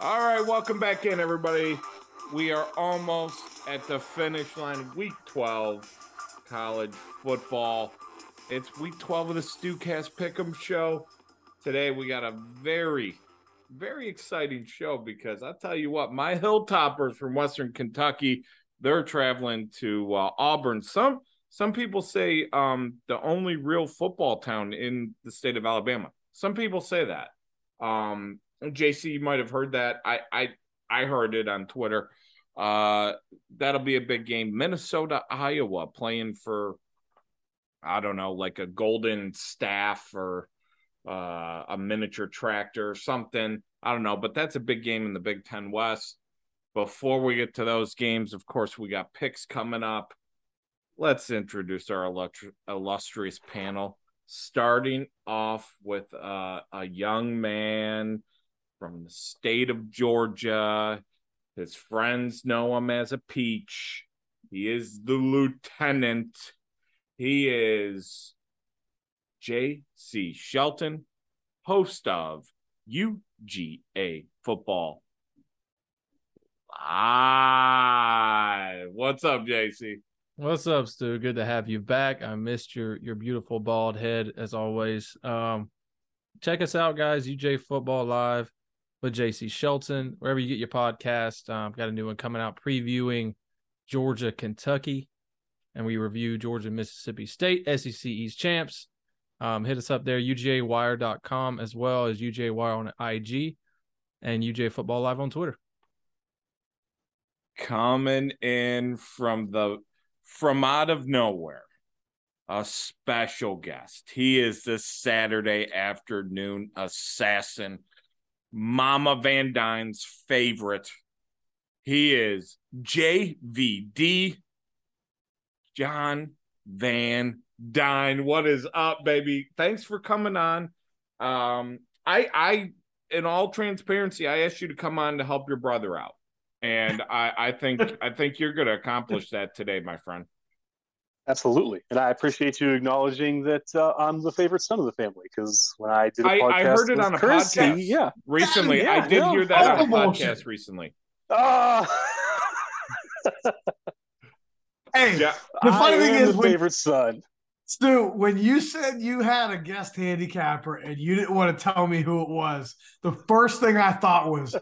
All right, welcome back in, everybody. We are almost at the finish line. Week 12, college football. It's week 12 of the Stewcast Pick'em show. Today, we got a very, very exciting show because I'll tell you what, my Hilltoppers from Western Kentucky, they're traveling to uh, Auburn. Some some people say um, the only real football town in the state of Alabama. Some people say that. Um, JC, you might have heard that. I I I heard it on Twitter. Uh, that'll be a big game. Minnesota, Iowa, playing for I don't know, like a golden staff or uh, a miniature tractor or something. I don't know, but that's a big game in the Big Ten West. Before we get to those games, of course, we got picks coming up. Let's introduce our illustrious panel, starting off with uh, a young man from the state of Georgia. His friends know him as a peach. He is the lieutenant. He is J.C. Shelton, host of UGA Football. Ah, what's up, JC? What's up, Stu? Good to have you back. I missed your your beautiful bald head as always. Um, check us out, guys. UGA Football Live with JC Shelton, wherever you get your podcast. Um, got a new one coming out previewing Georgia, Kentucky, and we review Georgia, Mississippi State, SEC East champs. Um, hit us up there, UGAWire.com, as well as UJWire on IG and UGA Football Live on Twitter. Coming in from the from out of nowhere, a special guest. He is the Saturday afternoon assassin Mama Van Dine's favorite. He is JVD, John Van Dine. What is up, baby? Thanks for coming on. Um, I, I, in all transparency, I asked you to come on to help your brother out, and I, I think, I think you're to accomplish that today, my friend. Absolutely, and I appreciate you acknowledging that uh, I'm the favorite son of the family because when I did a podcast, I, I heard it on a podcast, yeah, recently. Yeah, I did yeah, hear that on a podcast recently. Ah. Uh... hey, yeah. the funny I thing is, the when, favorite son. Stu, when you said you had a guest handicapper and you didn't want to tell me who it was, the first thing I thought was,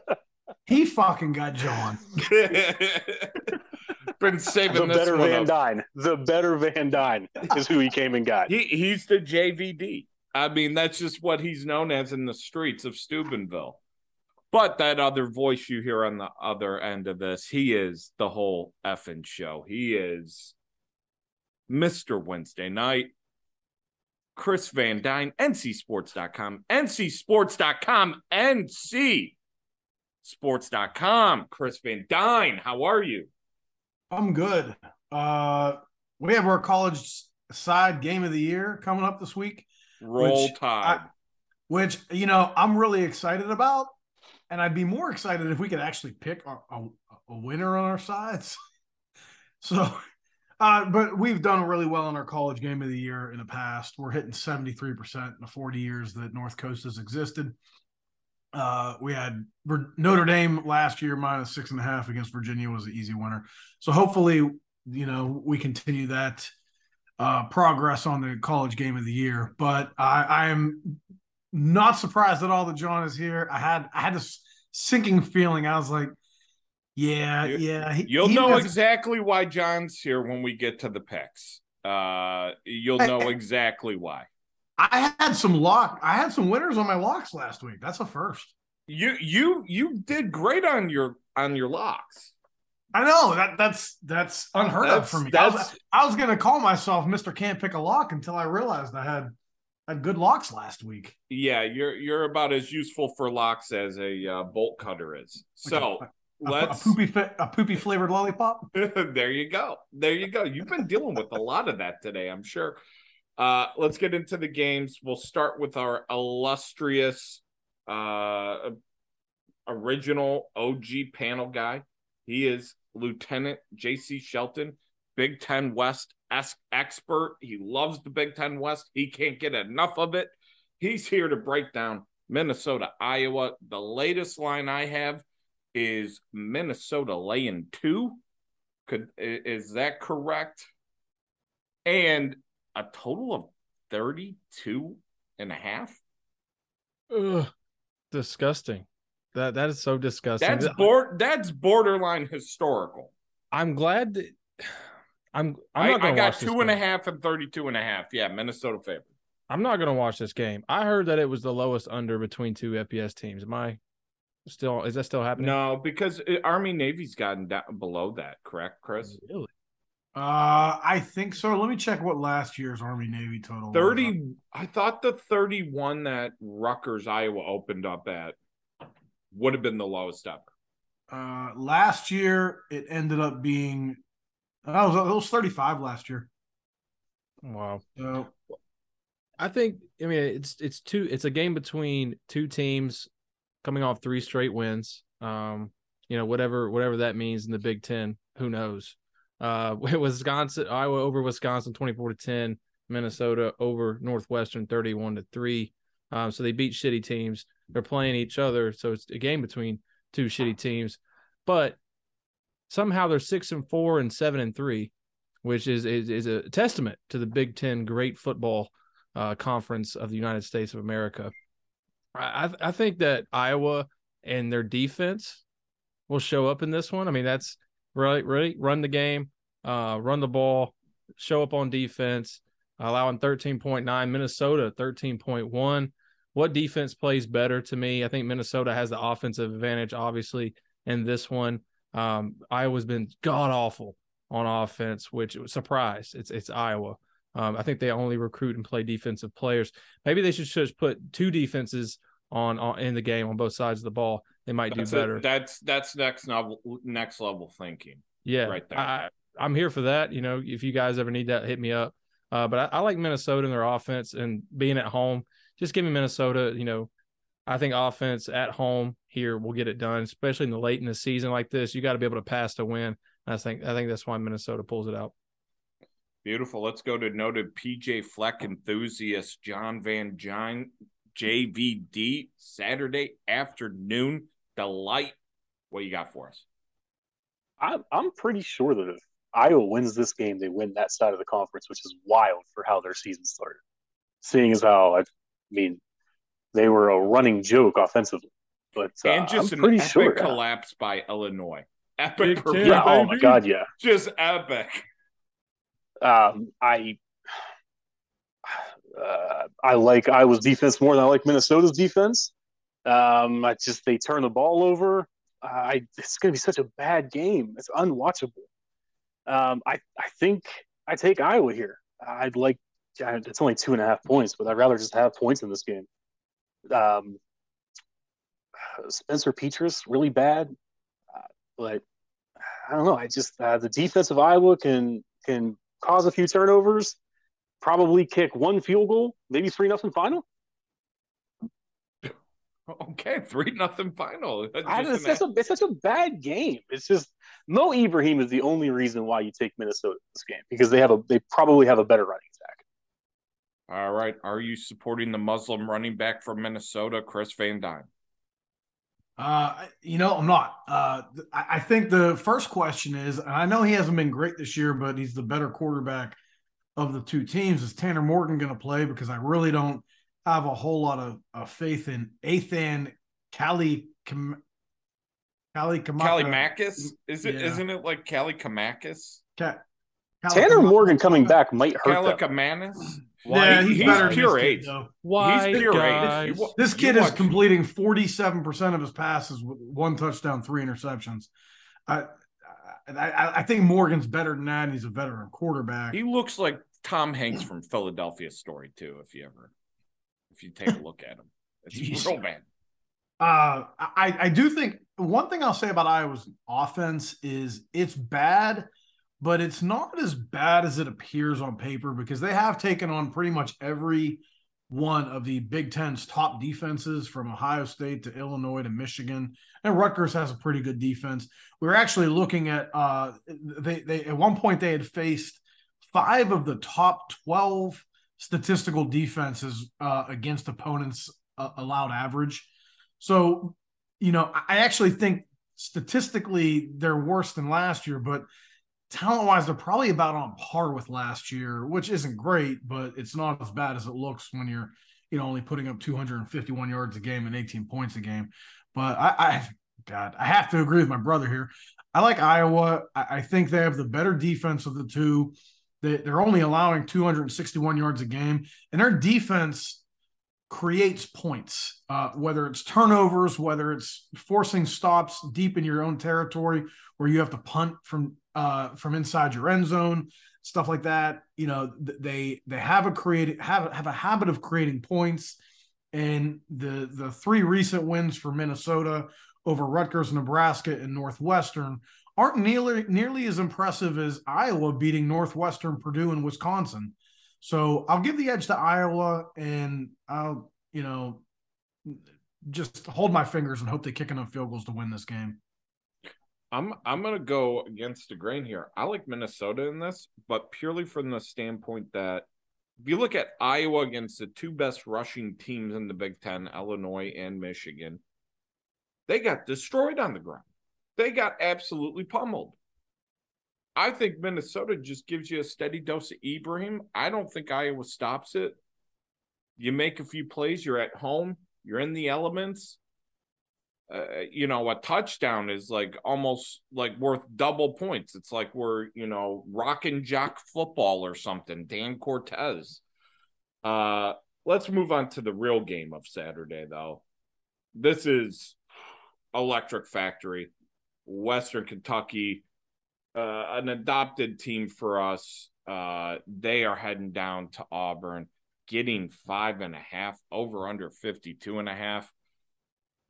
he fucking got John. been saving the better Van up. Dyne. The better Van Dine is who he came and got. He he's the JVD. I mean, that's just what he's known as in the streets of Steubenville. But that other voice you hear on the other end of this, he is the whole effing show. He is Mr. Wednesday night. Chris Van Dine, NCSports.com, NCSports.com, NC Sports.com. Chris Van Dine, how are you? I'm good. Uh, we have our college side game of the year coming up this week. Roll which Tide. I, which, you know, I'm really excited about. And I'd be more excited if we could actually pick a, a, a winner on our sides. so, uh, but we've done really well in our college game of the year in the past. We're hitting 73% in the 40 years that North Coast has existed. Uh, we had Notre Dame last year minus six and a half against Virginia was an easy winner. So hopefully, you know, we continue that uh, progress on the college game of the year. But I, I am not surprised at all that John is here. I had I had this sinking feeling. I was like, yeah, yeah. He, you'll he know has... exactly why John's here when we get to the picks. Uh, you'll know exactly why. I had some lock. I had some winners on my locks last week. That's a first. You you you did great on your on your locks. I know that that's that's unheard that's, of for me. I was, I was gonna call myself Mister Can't Pick a Lock until I realized I had had good locks last week. Yeah, you're you're about as useful for locks as a uh, bolt cutter is. So a, let's a, poopy a poopy flavored lollipop. there you go. There you go. You've been dealing with a lot of that today, I'm sure. Uh, let's get into the games. We'll start with our illustrious uh, original OG panel guy. He is Lieutenant JC Shelton, Big Ten West expert. He loves the Big Ten West. He can't get enough of it. He's here to break down Minnesota, Iowa. The latest line I have is Minnesota laying two. Could is that correct? And a total of 32 and a half. Ugh, disgusting. That that is so disgusting. That's board that's borderline historical. I'm glad that I'm. I'm not I gonna got two and a half and 32 and a half. Yeah, Minnesota favorite. I'm not gonna watch this game. I heard that it was the lowest under between two FBS teams. Am I still? Is that still happening? No, because uh, Army Navy's gotten down below that, correct, Chris? Really? Uh, I think so. Let me check what last year's Army Navy total. was. 30 I thought the 31 that Rutgers Iowa opened up at would have been the lowest ever. Uh, last year it ended up being. Oh, it was, it was 35 last year. Wow. So I think. I mean, it's it's two. It's a game between two teams coming off three straight wins. Um, you know, whatever whatever that means in the Big Ten. Who knows? Uh, Wisconsin, Iowa over Wisconsin, twenty four to ten. Minnesota over Northwestern, thirty one to three. Um, so they beat shitty teams. They're playing each other, so it's a game between two shitty teams. But somehow they're six and four and seven and three, which is is, is a testament to the Big Ten great football uh, conference of the United States of America. I, I think that Iowa and their defense will show up in this one. I mean, that's right, right. Run the game, uh, run the ball, show up on defense, allowing 13.9, Minnesota 13.1. What defense plays better to me? I think Minnesota has the offensive advantage, obviously, in this one. Um, Iowa's been god awful on offense, which surprise. It's it's Iowa. Um, I think they only recruit and play defensive players. Maybe they should just put two defenses on, on in the game on both sides of the ball. They might That's do better. That's that's next level next level thinking. Yeah, right there. I, I'm here for that. You know, if you guys ever need that, hit me up. Uh, but I, I like Minnesota and their offense and being at home. Just give me Minnesota. You know, I think offense at home here will get it done, especially in the late in the season like this. You got to be able to pass to win. I think I think that's why Minnesota pulls it out. Beautiful. Let's go to noted PJ Fleck enthusiast John Van Dine, JVD, Saturday afternoon delight. What you got for us? I'm I'm pretty sure that if Iowa wins this game, they win that side of the conference, which is wild for how their season started. Seeing as how I mean, they were a running joke offensively, but uh, and just I'm an pretty epic sure. collapse by Illinois. Epic Big performance. Ten. yeah, oh my god, yeah. Just epic. Um, I uh, I like Iowa's defense more than I like Minnesota's defense. Um, I just they turn the ball over. I it's going to be such a bad game. It's unwatchable. Um, I I think I take Iowa here. I'd like it's only two and a half points, but I'd rather just have points in this game. Um, Spencer Petras really bad, uh, but I don't know. I just uh, the defense of Iowa can can cause a few turnovers, probably kick one field goal, maybe three nothing final. Okay, three nothing final. I, it's, such a, it's such a bad game. It's just Mo Ibrahim is the only reason why you take Minnesota this game because they have a they probably have a better running attack. All right. Are you supporting the Muslim running back from Minnesota, Chris Van Dine? Uh, you know, I'm not. Uh, I I think the first question is, and I know he hasn't been great this year, but he's the better quarterback of the two teams. Is Tanner Morgan going to play? Because I really don't have a whole lot of, of faith in Athan Cali Cam- Cali Kamaka- Kalimakis? Is it Yeah. not it like Cali Kamakis? Ca- Tanner Morgan coming back might hurt them. Kalakamanis? Yeah, he's, he's better pure this kid, age. though. Why, pure age. guys? You This kid is completing 47% of his passes with one touchdown, three interceptions. I, I, I think Morgan's better than that. And he's a veteran quarterback. He looks like Tom Hanks from Philadelphia Story too. If you ever, if you take a look at him, it's Jeez. real bad. Uh, I, I do think one thing I'll say about Iowa's offense is it's bad, but it's not as bad as it appears on paper because they have taken on pretty much every one of the Big Ten's top defenses from Ohio State to Illinois to Michigan, and Rutgers has a pretty good defense. We were actually looking at uh, they they at one point they had faced five of the top twelve statistical defenses uh, against opponents uh, allowed average. So, you know, I actually think statistically they're worse than last year, but talent wise, they're probably about on par with last year, which isn't great, but it's not as bad as it looks when you're, you know, only putting up 251 yards a game and 18 points a game. But I, I God, I have to agree with my brother here. I like Iowa. I, I think they have the better defense of the two. They, they're only allowing 261 yards a game, and their defense creates points, uh, whether it's turnovers, whether it's forcing stops deep in your own territory, where you have to punt from uh, from inside your end zone, stuff like that. You know, they they have a creative have have a habit of creating points, and the the three recent wins for Minnesota over Rutgers, Nebraska, and Northwestern aren't nearly nearly as impressive as Iowa beating Northwestern, Purdue, and Wisconsin. So I'll give the edge to Iowa, and I'll you know just hold my fingers and hope they kick enough field goals to win this game. I'm I'm gonna go against the grain here. I like Minnesota in this, but purely from the standpoint that if you look at Iowa against the two best rushing teams in the Big Ten, Illinois and Michigan, they got destroyed on the ground. They got absolutely pummeled. I think Minnesota just gives you a steady dose of Ibrahim. I don't think Iowa stops it. You make a few plays, you're at home, you're in the elements. Uh, you know, a touchdown is like almost like worth double points. It's like we're, you know, rock and jock football or something. Dan Cortez. Uh, let's move on to the real game of Saturday, though. This is Electric Factory, Western Kentucky, uh, an adopted team for us. Uh, they are heading down to Auburn, getting five and a half over under 52 and a half.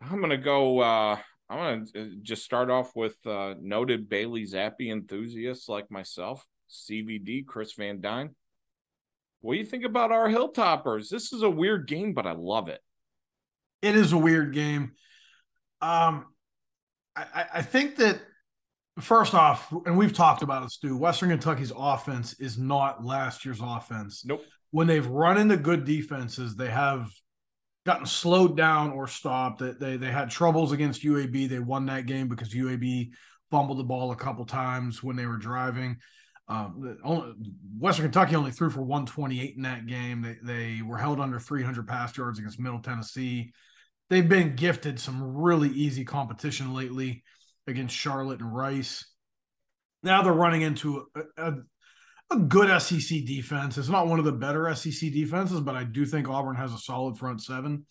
I'm going to go. Uh, I'm going to uh, just start off with uh, noted Bailey Zappe enthusiasts like myself, CVD, Chris Van Dine. What do you think about our Hilltoppers? This is a weird game, but I love it. It is a weird game. Um, I, I think that first off, and we've talked about it, Stu. Western Kentucky's offense is not last year's offense. Nope. When they've run into good defenses, they have gotten slowed down or stopped. They, they they had troubles against UAB. They won that game because UAB fumbled the ball a couple times when they were driving. Um, only, Western Kentucky only threw for 128 in that game. They they were held under 300 pass yards against Middle Tennessee they've been gifted some really easy competition lately against Charlotte and Rice. Now they're running into a, a, a, good SEC defense. It's not one of the better SEC defenses, but I do think Auburn has a solid front seven.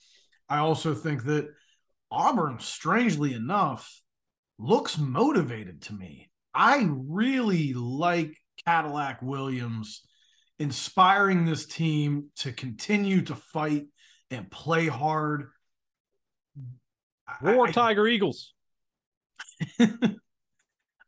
I also think that Auburn, strangely enough, looks motivated to me. I really like Cadillac Williams inspiring this team to continue to fight and play hard Roar I, Tiger Eagles.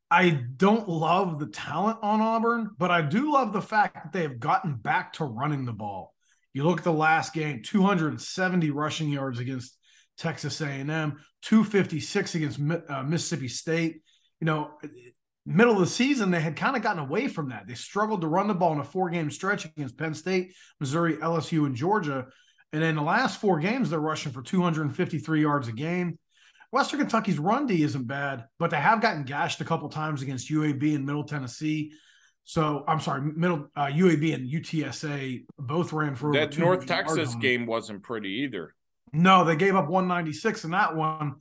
I don't love the talent on Auburn, but I do love the fact that they have gotten back to running the ball. You look at the last game, 270 rushing yards against Texas A&M, 256 against uh, Mississippi State. You know, middle of the season, they had kind of gotten away from that. They struggled to run the ball in a four-game stretch against Penn State, Missouri, LSU, and Georgia. And in the last four games, they're rushing for 253 yards a game. Western Kentucky's run D isn't bad, but they have gotten gashed a couple times against UAB and Middle Tennessee. So I'm sorry, middle uh, UAB and UTSA both ran for that North Texas game wasn't pretty either. No, they gave up 196 in that one,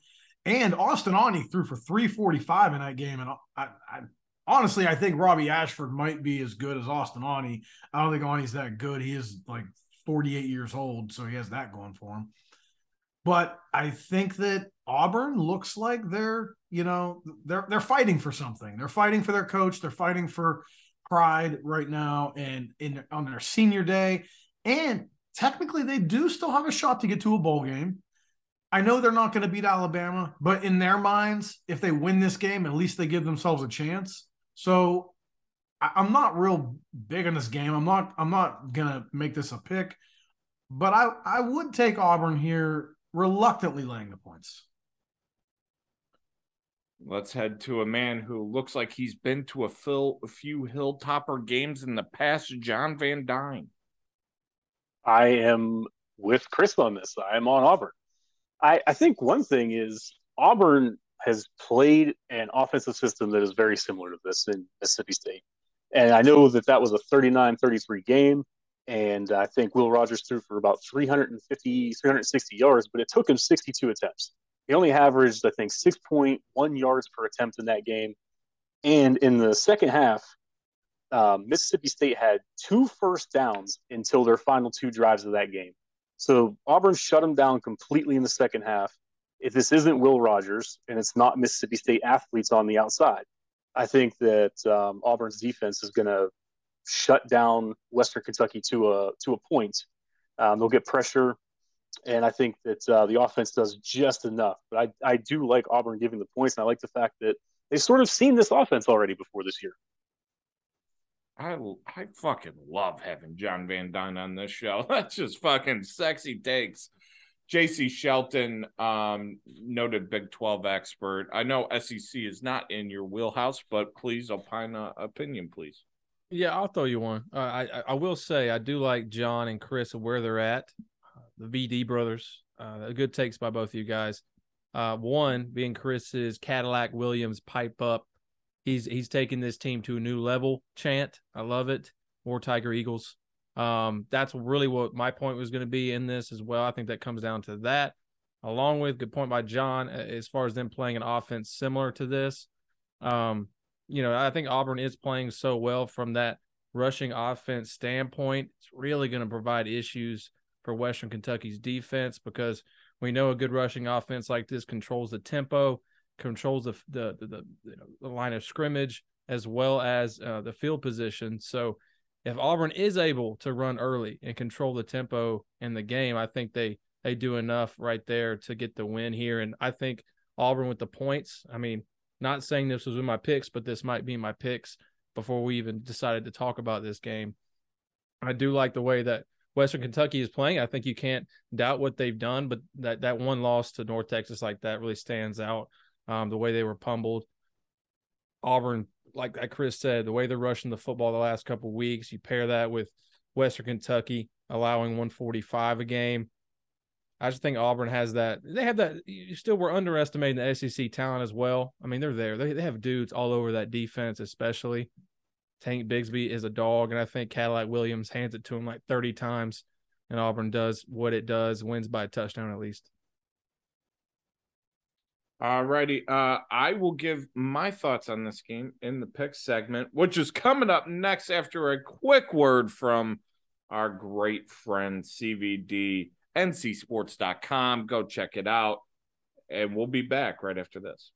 and Austin Aune threw for 345 in that game. And I, I honestly, I think Robbie Ashford might be as good as Austin Aune. I don't think Aune's that good. He is like 48 years old, so he has that going for him. But I think that Auburn looks like they're, you know, they're they're fighting for something. They're fighting for their coach. They're fighting for pride right now, and in on their senior day. And technically, they do still have a shot to get to a bowl game. I know they're not going to beat Alabama, but in their minds, if they win this game, at least they give themselves a chance. So I'm not real big on this game. I'm not. I'm not gonna make this a pick, but I I would take Auburn here, reluctantly laying the points. Let's head to a man who looks like he's been to a, fill, a few Hilltopper games in the past, John Van Dine. I am with Chris on this. I'm on Auburn. I, I think one thing is Auburn has played an offensive system that is very similar to this in Mississippi State. And I know that that was a 39 33 game. And I think Will Rogers threw for about 350, 360 yards, but it took him 62 attempts. He only averaged, I think, 6.1 yards per attempt in that game. And in the second half, um, Mississippi State had two first downs until their final two drives of that game. So Auburn shut them down completely in the second half. If this isn't Will Rogers and it's not Mississippi State athletes on the outside, I think that um, Auburn's defense is going to shut down Western Kentucky to a to a point. Um, they'll get pressure, and I think that uh, the offense does just enough. But I I do like Auburn giving the points, and I like the fact that they've sort of seen this offense already before this year. I I fucking love having John Van Dine on this show. That's just fucking sexy takes. JC Shelton, um, noted Big 12 expert. I know SEC is not in your wheelhouse, but please opine uh, opinion, please. Yeah, I'll throw you one. Uh, I I will say I do like John and Chris and where they're at. The VD brothers, uh, good takes by both of you guys. Uh, one being Chris's Cadillac Williams pipe up he's he's taking this team to a new level chant. I love it. More Tiger Eagles. Um, that's really what my point was going to be in this as well. I think that comes down to that, along with good point by John as far as them playing an offense similar to this. Um, you know, I think Auburn is playing so well from that rushing offense standpoint. It's really going to provide issues for Western Kentucky's defense because we know a good rushing offense like this controls the tempo controls the the the, the, the line of scrimmage as well as uh, the field position. So if Auburn is able to run early and control the tempo in the game, I think they they do enough right there to get the win here. And I think Auburn with the points. I mean, not saying this was in my picks, but this might be my picks before we even decided to talk about this game. I do like the way that Western Kentucky is playing. I think you can't doubt what they've done, but that that one loss to North Texas like that really stands out um, the way they were pummeled. Auburn, like, like Chris said, the way they're rushing the football the last couple weeks, you pair that with Western Kentucky allowing 145 a game. I just think Auburn has that. They have that. You still were underestimating the SEC talent as well. I mean, they're there. They, they have dudes all over that defense, especially. Tank Bigsby is a dog, and I think Cadillac Williams hands it to him like 30 times, and Auburn does what it does, wins by a touchdown at least. Alrighty, uh, I will give my thoughts on this game in the pick segment, which is coming up next after a quick word from our great friend CVD, ncsports.com. Go check it out, and we'll be back right after this.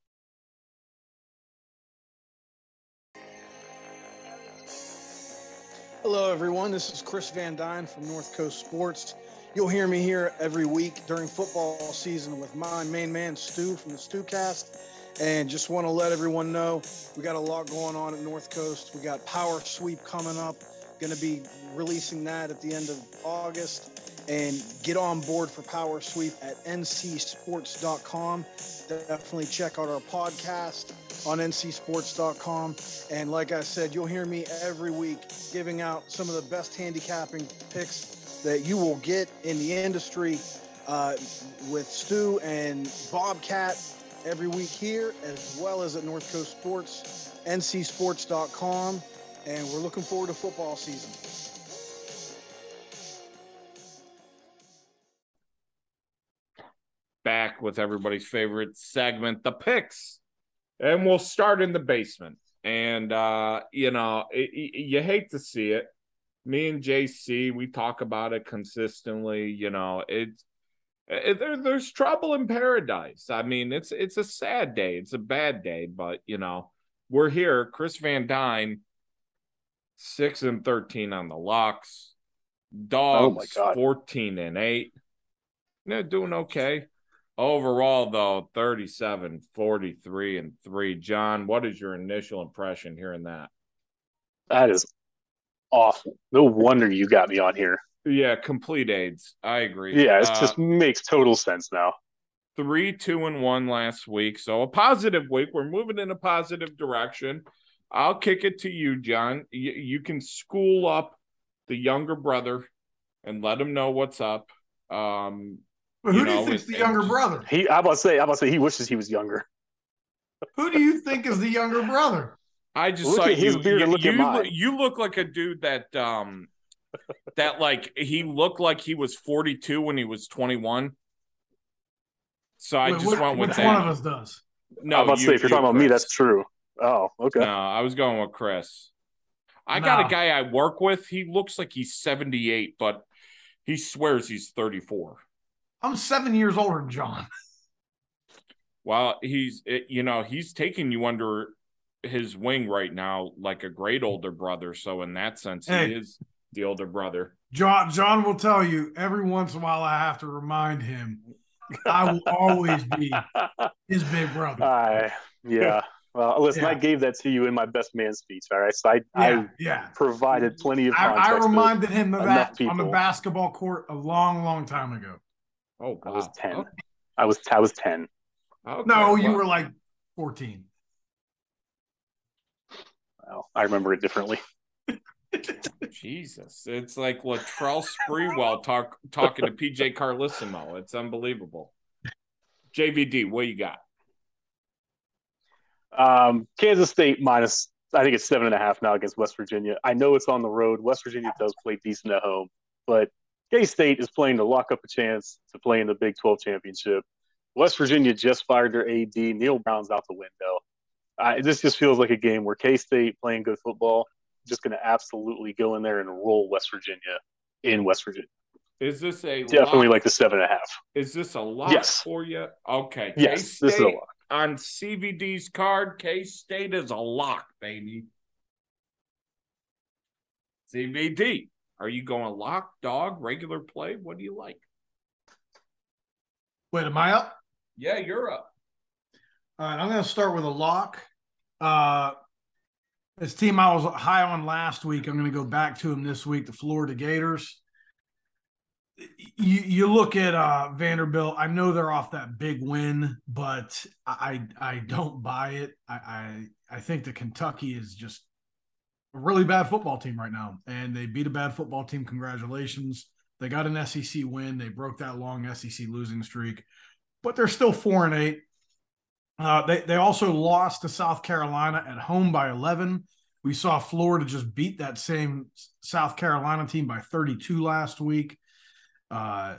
Hello, everyone. This is Chris Van Dine from North Coast Sports. You'll hear me here every week during football season with my main man, Stu from the Stewcast. And just want to let everyone know we got a lot going on at North Coast. We got Power Sweep coming up. Going to be releasing that at the end of August. And get on board for Power Sweep at ncsports.com. Definitely check out our podcast on ncsports.com. And like I said, you'll hear me every week giving out some of the best handicapping picks that you will get in the industry uh, with Stu and Bobcat every week here, as well as at North Coast Sports, ncsports.com. And we're looking forward to football season. Back with everybody's favorite segment, the picks. And we'll start in the basement. And, uh, you know, it, it, you hate to see it me and JC, we talk about it consistently. You know, it's it, there, there's trouble in paradise. I mean, it's it's a sad day, it's a bad day, but you know, we're here. Chris Van Dine, six and thirteen on the locks. Oh Dogs, oh fourteen and eight. They're doing okay. Overall, though, 37, 43, and three. John, what is your initial impression hearing that? That is awful. No wonder you got me on here. Yeah, complete AIDS. I agree. Yeah, it uh, just makes total sense now. Three, two, and one last week. So a positive week. We're moving in a positive direction. I'll kick it to you, John. You, you can school up the younger brother and let him know what's up. Um, But who You do you think's the younger brother? He, I'm about to say, I'm about to say, he wishes he was younger. Who do you think is the younger brother? I just Look saw at his you. beard you, and look at mine. you look like a dude that um that like he looked like he was 42 when he was 21. So I Wait, just what- went with which that. one of us does? No, I'm about to say, if you're you, talking about me, that's true. Oh, okay. No, I was going with Chris. I got a guy I work with. He looks like he's 78, but he swears he's 34. I'm seven years older than John. Well, he's you know he's taking you under his wing right now, like a great mm. older brother. So in that sense, Hey. he is the older brother. John John will tell you every once in a while I have to remind him I will always be his big brother. I, yeah. Well, listen, I gave that to you in my best man speech. All right. So I, yeah, I yeah. provided plenty of I, context. I to- reminded him of enough that on the basketball court a long, long time ago. Oh, I was 10. Oh, I was, I was 10. okay, No, you well, were like 14. Well, I remember it differently. Jesus, it's like Latrell Sprewell talk talking to PJ Carlesimo. It's unbelievable. JVD, what you got? Um, Kansas State minus, I think it's seven and a half now against West Virginia. I know it's on the road. West Virginia does play decent at home, but K State is playing to lock up a chance to play in the Big 12 championship. West Virginia just fired their AD. Neal Brown's out the window. Uh, this just feels like a game where K State playing good football, just going to absolutely go in there and roll West Virginia in West Virginia. Is this a Definitely lock? like the seven and a half. Is this a lock Yes. for you? Okay. Yes, this is a K-State lock. on CVD's card. K State is a lock, baby. CVD, are you going lock, dog, regular play? What do you like? Wait, am I up? Yeah, you're up. All right, I'm going to start with a lock. Uh, this team I was high on last week, I'm going to go back to them this week, the Florida Gators. You you look at uh, Vanderbilt. I know they're off that big win, but I I don't buy it. I I, I think the Kentucky is just a really bad football team right now, and they beat a bad football team. Congratulations! They got an SEC win. They broke that long SEC losing streak, but they're still four and eight. Uh, they they also lost to South Carolina at home by 11. We saw Florida just beat that same South Carolina team by 32 last week. Uh,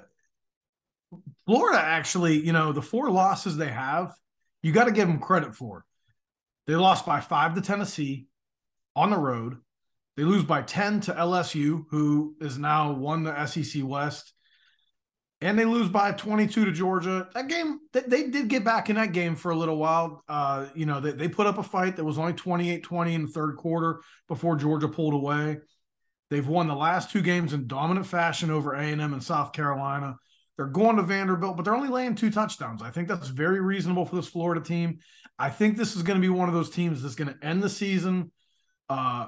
Florida actually, you know, the four losses they have, you got to give them credit for. They lost by five to Tennessee on the road. They lose by 10 to LSU, who is now won the SEC West and they lose by 22 to Georgia. That game, they, they did get back in that game for a little while. Uh, you know, they, they put up a fight that was only 28 20 in the third quarter before Georgia pulled away. They've won the last two games in dominant fashion over A&M and South Carolina. They're going to Vanderbilt, but they're only laying two touchdowns. I think that's very reasonable for this Florida team. I think this is going to be one of those teams that's going to end the season uh,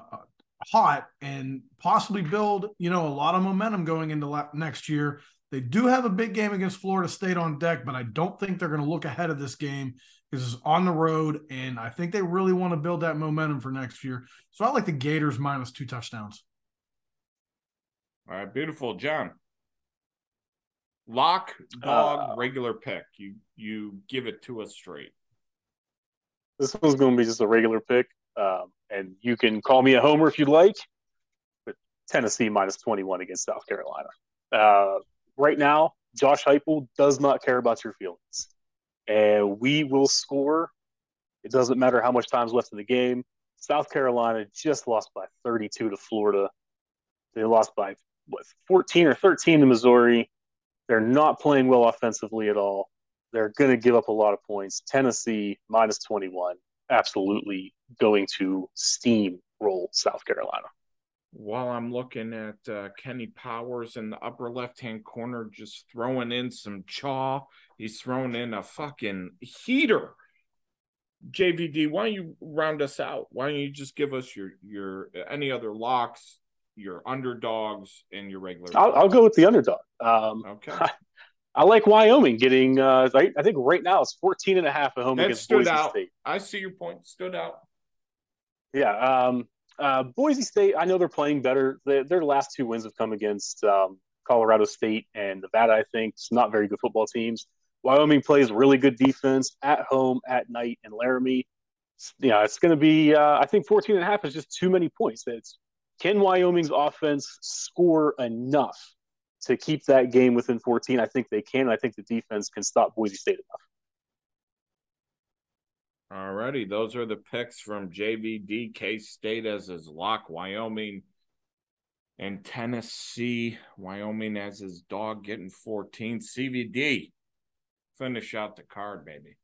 hot and possibly build, you know, a lot of momentum going into la- next year. They do have a big game against Florida State on deck, but I don't think they're going to look ahead of this game because it's on the road, and I think they really want to build that momentum for next year. So I like the Gators minus two touchdowns. All right, beautiful, John. Lock, dog, Uh, regular pick. You you give it to us straight. This one's going to be just a regular pick. Um, and you can call me a homer if you'd like. But Tennessee minus 21 against South Carolina. Uh, right now, Josh Heupel does not care about your feelings. And we will score. It doesn't matter how much time's left in the game. South Carolina just lost by 32 to Florida. They lost by what 14 or 13 to Missouri. They're not playing well offensively at all. They're going to give up a lot of points. Tennessee minus 21, absolutely going to steamroll South Carolina. While I'm looking at uh, Kenny Powers in the upper left hand corner, just throwing in some chaw. He's throwing in a fucking heater. JVD, why don't you round us out? Why don't you just give us your your any other locks, your underdogs, and your regular? I'll, I'll go with the underdog. Um, Okay, I like Wyoming getting, uh, I, I think right now it's 14 and a half at home That against stood Boise out. State. I see your point. Stood out. Yeah. Um, uh, Boise State, I know they're playing better. Their last two wins have come against um, Colorado State and Nevada. I think it's not very good football teams. Wyoming plays really good defense at home, at night in Laramie. Yeah, it's going to be. Uh, I think 14 and a half is just too many points. It's can Wyoming's offense score enough to keep that game within 14? I think they can. I think the defense can stop Boise State enough. Alrighty, those are the picks from JVD K State as his lock, Wyoming and Tennessee. Wyoming as his dog getting 14. CVD, finish out the card, baby.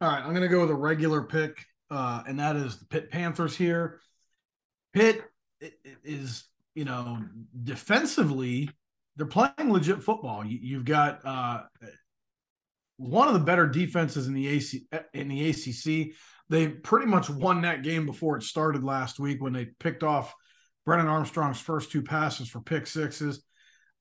All right, I'm going to go with a regular pick, uh, and that is the Pitt Panthers here. Pitt is, you know, defensively, they're playing legit football. You, have got uh, one of the better defenses in the AC in the ACC. They pretty much won that game before it started last week when they picked off Brennan Armstrong's first two passes for pick sixes.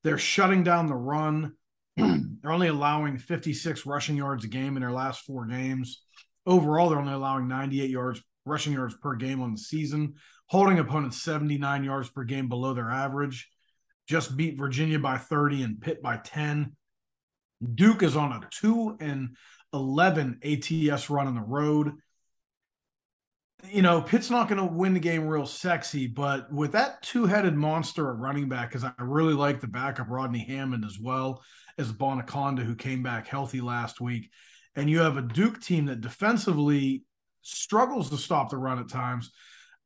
They're shutting down the run. they're only allowing 56 rushing yards a game in their last four games. Overall, they're only allowing 98 yards rushing yards per game on the season, holding opponents 79 yards per game below their average. Just beat Virginia by 30 and Pitt by 10. Duke is on a 2 and 11 ATS run on the road. You know, Pitt's not going to win the game real sexy, but with that two headed monster at running back, because I really like the backup Rodney Hammond as well as Abanikanda, who came back healthy last week. And you have a Duke team that defensively struggles to stop the run at times.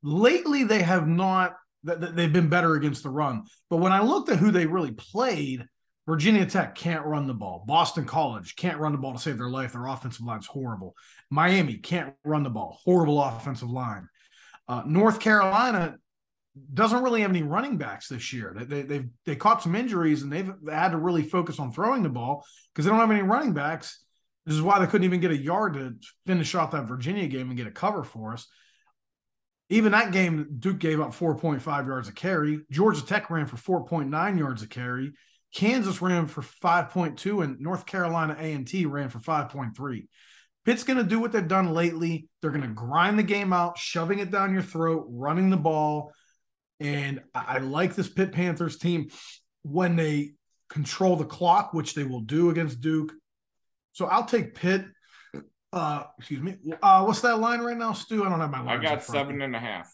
Lately, they have not, they've been better against the run. But when I looked at who they really played, Virginia Tech can't run the ball. Boston College can't run the ball to save their life. Their offensive line's horrible. Miami can't run the ball. Horrible offensive line. Uh, North Carolina doesn't really have any running backs this year. They they they caught some injuries and they've had to really focus on throwing the ball because they don't have any running backs. This is why they couldn't even get a yard to finish off that Virginia game and get a cover for us. Even that game, Duke gave up 4.5 yards a carry. Georgia Tech ran for 4.9 yards a carry. Kansas ran for 5.2 and North Carolina A&T ran for 5.3. Pitt's going to do what they've done lately. They're going to grind the game out, shoving it down your throat, running the ball. And I like this Pitt Panthers team when they control the clock, which they will do against Duke. So I'll take Pitt. Uh, excuse me. Uh, what's that line right now, Stu? I don't have my line. I got seven and a half.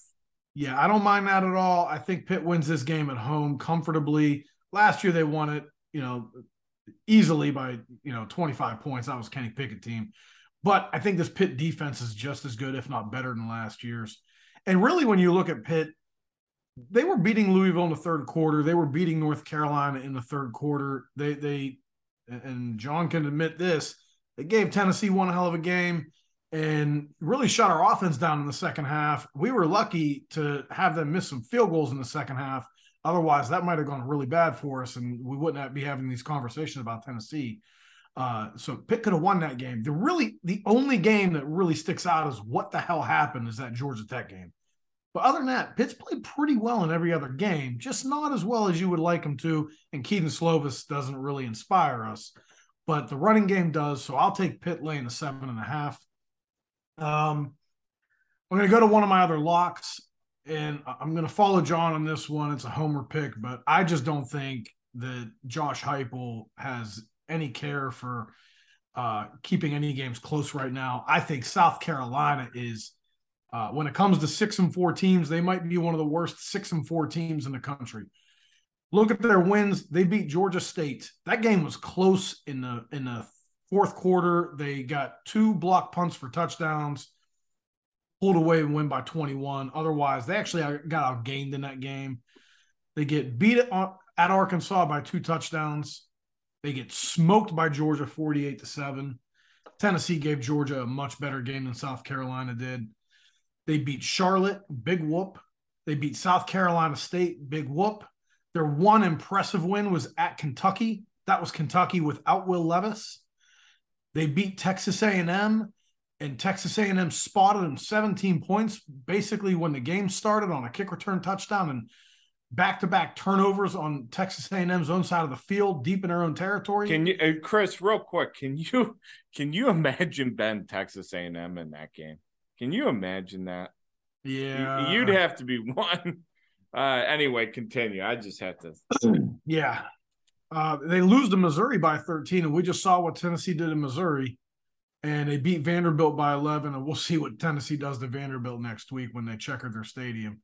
Yeah, I don't mind that at all. I think Pitt wins this game at home comfortably. Last year they won it, you know, easily by you know 25 points. That was Kenny Pickett team. But I think this Pitt defense is just as good, if not better, than last year's. And really, when you look at Pitt, they were beating Louisville in the third quarter. They were beating North Carolina in the third quarter. They they and John can admit this. They gave Tennessee one hell of a game and really shut our offense down in the second half. We were lucky to have them miss some field goals in the second half Otherwise, that might have gone really bad for us, and we wouldn't be having these conversations about Tennessee. Uh, so Pitt could have won that game. The really the only game that really sticks out is what the hell happened is that Georgia Tech game. But other than that, Pitt's played pretty well in every other game, just not as well as you would like them to. And Kedon Slovis doesn't really inspire us, but the running game does. So I'll take Pitt laying a seven and a half. Um, I'm going to go to one of my other locks and I'm going to follow John on this one. It's a homer pick, but I just don't think that Josh Heupel has any care for uh, keeping any games close right now. I think South Carolina is, uh, when it comes to six and four teams, they might be one of the worst six and four teams in the country. Look at their wins. They beat Georgia State. That game was close in the in the fourth quarter. They got two block punts for touchdowns pulled away and win by 21. Otherwise, they actually got outgained in that game. They get beat at, at Arkansas by two touchdowns. They get smoked by Georgia 48 to 7. Tennessee gave Georgia a much better game than South Carolina did. They beat Charlotte, big whoop. They beat South Carolina State, big whoop. Their one impressive win was at Kentucky. That was Kentucky without Will Levis. They beat Texas A&M and Texas A&M spotted them 17 points basically when the game started on a kick return touchdown and back-to-back turnovers on Texas A&M's own side of the field, deep in their own territory. Can you, uh, Chris, real quick? Can you can you imagine Ben Texas A&M in that game? Can you imagine that? Yeah, you'd have to be one. Uh, anyway, continue. I just had to. yeah, Uh, they lose to Missouri by 13, and we just saw what Tennessee did in Missouri, and they beat Vanderbilt by 11. And we'll see what Tennessee does to Vanderbilt next week when they checker their stadium.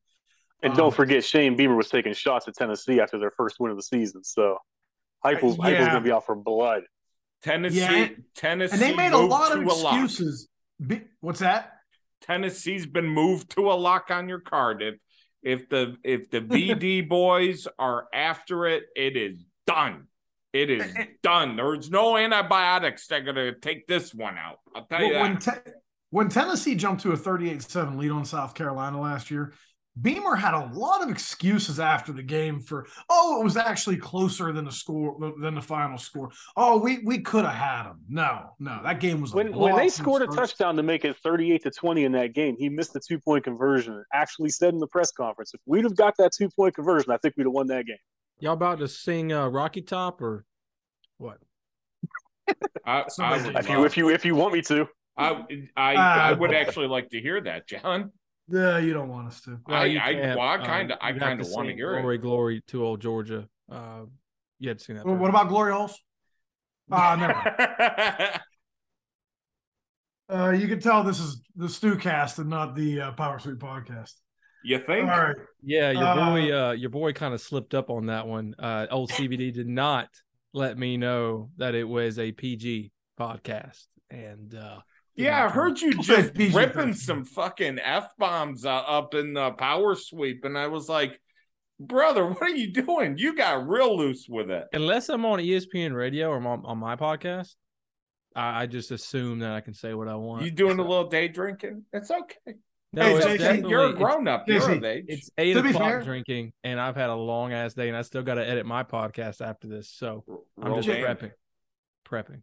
And Um, don't forget, Shane Beamer was taking shots at Tennessee after their first win of the season. So Heupel's, Heupel's yeah. going to be out for blood. Tennessee, Yeah, Tennessee, And they made a lot of to a lock. excuses. Be- What's that? Tennessee's been moved to a lock on your card. If if the if the VD boys are after it, it is done. It is done. There's no antibiotics that are gonna take this one out. I'll tell you Well, when, that. Te- when Tennessee jumped to a 38 7 lead on South Carolina last year, Beamer had a lot of excuses after the game for, oh, it was actually closer than the score than the final score. Oh, we we could have had them. No, no, that game was a When when they scored a start- touchdown to make it 38 to 20 in that game, he missed the two point conversion. Actually said in the press conference, if we'd have got that two point conversion, I think we'd have won that game. Y'all about to sing uh, Rocky Top or what? I, I, would If you if you if you want me to, I, I, I Uh, would actually like to hear that, John. Yeah, you don't want us to. I- I- well, I uh, kinda- I kinda wanna sing hear it. Glory, glory to old Georgia. Uh, you had to sing that. Well, what about Glory Holes? Uh, never. Uh, you can tell this is the Stewcast and not the uh, Power Sweep podcast. You think? right. Yeah, your boy, Uh, uh, your boy kind of slipped up on that one. Uh, old CBD did not let me know that it was a PG podcast, and uh, Yeah, I not tell me. heard you just PG-13. ripping some fucking f bombs uh, up in the power sweep, and I was like, "Brother, what are you doing? You got real loose with it." Unless I'm on ESPN Radio or I'm on, on my podcast, I, I just assume that I can say what I want. You doing a little day drinking? It's okay. No, Hey, it's Jason, definitely You're a grown up. You're Jason, of age. It's eight To o'clock drinking, and I've had a long ass day, and I still got to edit my podcast after this. So I'm just damage. prepping, prepping.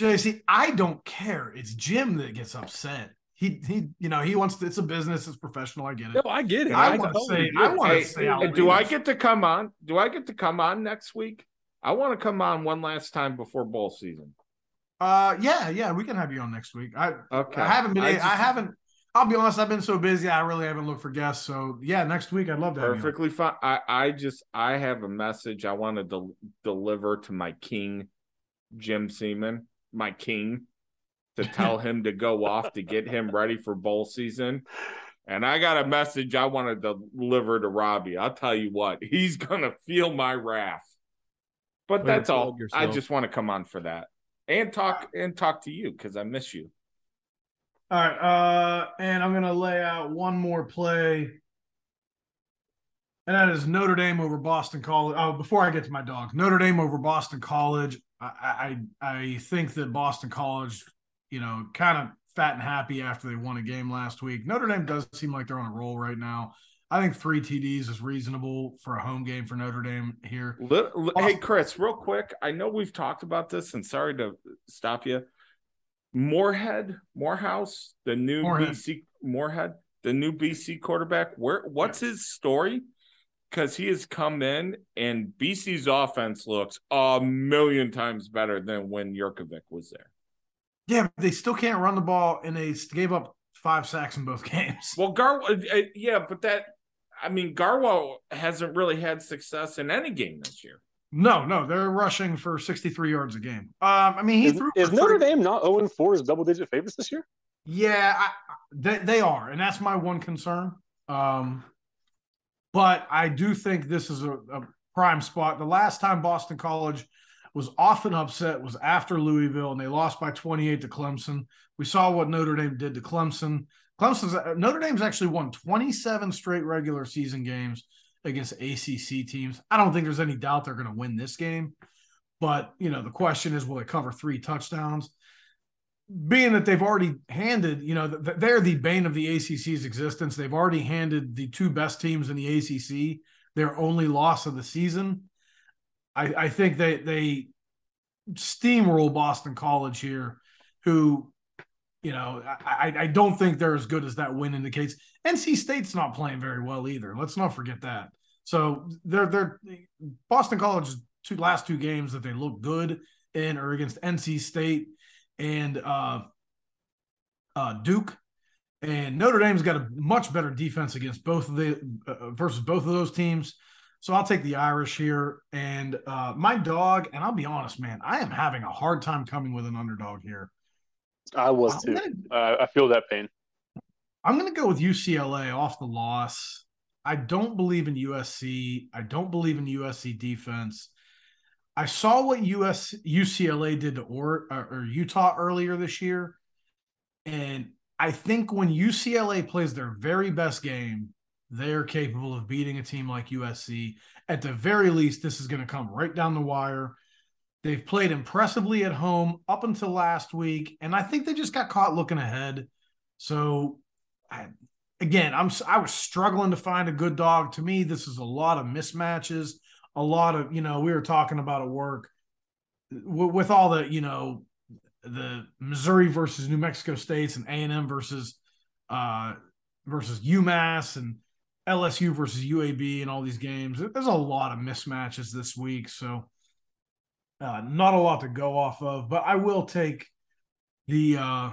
JC, I don't care. It's Jim that gets upset. He he, you know, he wants to, it's a business, it's professional. I get it. No. I get it. I want to say, get I want to say, out do I get to come on? Do I get to come on next week? I want to come on one last time before bowl season. Uh, yeah, yeah, we can have you on next week. I Okay. I haven't been. I, just- haven't. I'll be honest. I've been so busy. I really haven't looked for guests. So yeah, next week I'd love to have you. on. perfectly fine. I, I just I have a message I want to del- deliver to my king, Jim Seaman, my king, to tell him to go off to get him ready for bowl season. And I got a message I want to deliver to Robbie. I'll tell you what, he's gonna feel my wrath. But Way that's all. plug I just want to come on for that and talk and talk to you because I miss you. All right. Uh, and I'm gonna lay out one more play, and that is Notre Dame over Boston College. Oh, before I get to my dog, Notre Dame over Boston College. I I, I think that Boston College, you know, kind of fat and happy after they won a game last week. Notre Dame does seem like they're on a roll right now. I think three TDs is reasonable for a home game for Notre Dame here. Hey, Chris, real quick. I know we've talked about this, and sorry to stop you. Morehead, Morehouse, the new Morehead. BC Morehead, the new BC quarterback. Where what's his story? Because he has come in and BC's offense looks a million times better than when Jurkovec was there. Yeah, but they still can't run the ball, and they gave up five sacks in both games. Well, Garwo, uh, yeah, but that I mean, Garwo hasn't really had success in any game this year. No, no, they're rushing for 63 yards a game. Um, I mean, he is, threw is Notre 30 Dame not 0 and 4 as double digit favorites this year? Yeah, I, they, they are, and that's my one concern. Um, but I do think this is a, a prime spot. The last time Boston College was often upset was after Louisville, and they lost by 28 to Clemson. We saw what Notre Dame did to Clemson. Clemson's uh, Notre Dame's actually won 27 straight regular season games against ACC teams. I don't think there's any doubt they're going to win this game. But, you know, the question is will they cover three touchdowns? Being that they've already handed, you know, they're the bane of the ACC's existence. They've already handed the two best teams in the ACC their only loss of the season. I, I think they they steamroll Boston College here, who, you know, I, I don't think they're as good as that win indicates. NC State's not playing very well either. Let's not forget that. So they're they're Boston College's two last two games that they look good in are against NC State and uh, uh, Duke. And Notre Dame's got a much better defense against both of the uh, versus both of those teams. So I'll take the Irish here. And uh, my dog, and I'll be honest, man, I am having a hard time coming with an underdog here. I was I'm too. gonna, Uh, I feel that pain. I'm gonna go with UCLA off the loss. I don't believe in USC. I don't believe in USC defense. I saw what US UCLA did to or, uh, or Utah earlier this year, and I think when UCLA plays their very best game, they're capable of beating a team like USC. At the very least, this is going to come right down the wire. They've played impressively at home up until last week, and I think they just got caught looking ahead. So, I, again, I'm I was struggling to find a good dog. To me, this is a lot of mismatches, a lot of you know we were talking about at work w- with all the you know the Missouri versus New Mexico states and A and M versus uh versus UMass and LSU versus UAB and all these games. There's a lot of mismatches this week, so uh, not a lot to go off of. But I will take the uh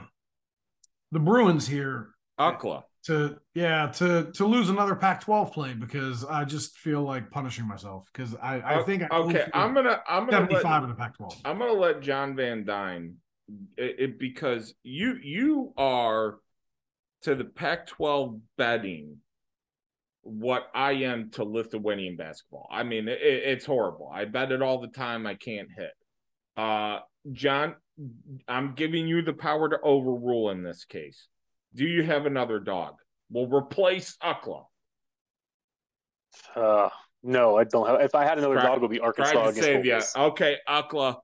the Bruins here Ukla. To yeah to to lose another Pac-12 play because I just feel like punishing myself because I I think I okay. I'm gonna I'm gonna let, 75 in the Pac-12. I'm gonna let John Van Dine it, it because you you are to the Pac-12 betting what I am to Lithuanian basketball. I mean, it, it's horrible. I bet it all the time. I can't hit. Uh, John, I'm giving you the power to overrule in this case. Do you have another dog? We'll replace Ukla. Uh, no, I don't have. If I had another Try- dog, it would be Arkansas to save Ole you. Okay, Ukla.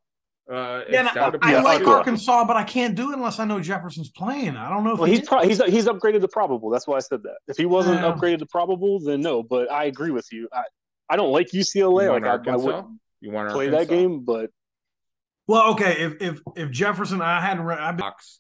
Uh, Yeah, and I, I Yeah, like Ukla. Arkansas, but I can't do it unless I know Jefferson's playing. I don't know if Well, he he's is. pro- he's he's upgraded to probable. That's why I said that. If he wasn't Yeah. upgraded to probable, then no. But I agree with you. I, I don't like UCLA. You Like want I, I wouldn't You want to play Arkansas? that game, but Well, okay, if if if Jefferson, I hadn't read. I've been, Bucks.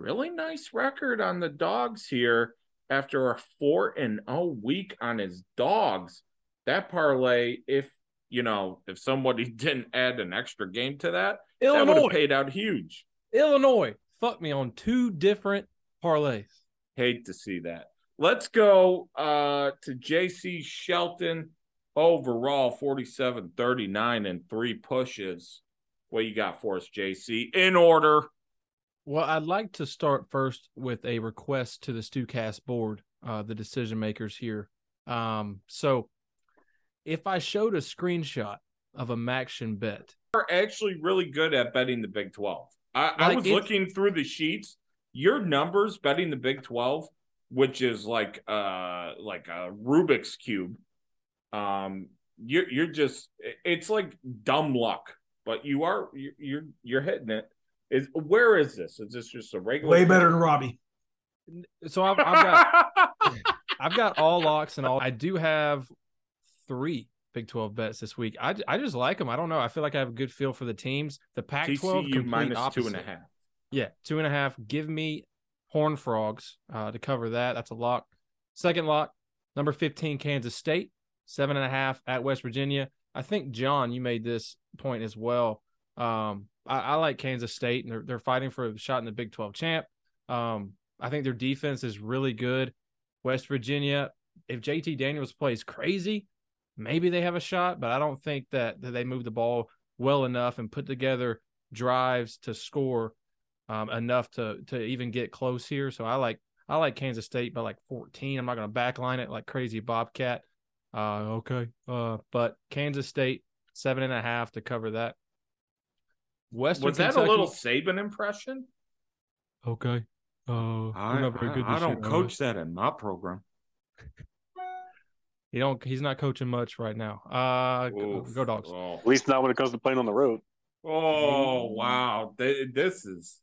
Really nice record on the dogs here after a four and oh week on his dogs. That parlay, if you know, if somebody didn't add an extra game to that, that would Illinois, have paid out huge. Illinois, fuck me on two different parlays. Hate to see that. Let's go uh to JC Shelton overall 47 39 and three pushes. What you got for us, JC? In order. Well, I'd like to start first with a request to the StuCast board, uh, the decision makers here. Um, so if I showed a screenshot of a MACtion bet, are actually really good at betting the Big 12. I, I was it's- looking through the sheets. Your numbers betting the Big 12, which is like uh like a Rubik's cube. Um you're you're just it's like dumb luck, but you're you're, you're hitting it. Is where is this? Is this just a regular way better than Robbie. so I've, I've got I've got all locks and all. I do have three Big 12 bets this week. I, I just like them. I don't know. I feel like I have a good feel for the teams. The Pac 12 TCU minus two and a opposite. half. Yeah, two and a half. Give me Horn Frogs uh, to cover that. That's a lock. Second lock, number 15, Kansas State, seven and a half at West Virginia. I think, John, you made this point as well. Um, I, I like Kansas State, and they're, they're fighting for a shot in the Big 12 champ. Um, I think their defense is really good. West Virginia, if JT Daniels plays crazy, maybe they have a shot, but I don't think that, that they move the ball well enough and put together drives to score um, enough to to even get close here. So I like I like Kansas State by like 14. I'm not going to backline it like crazy Bobcat. Uh, okay. Uh, but Kansas State seven and a half to cover that. Western Was that Kentucky, a little Saban impression? okay? Uh, we're not very good this year, are we? that in my program. He don't. He's not coaching much right now. Uh, go, Oof. go dogs. Oh. at least not when it comes to playing on the road. Oh wow, Th- this is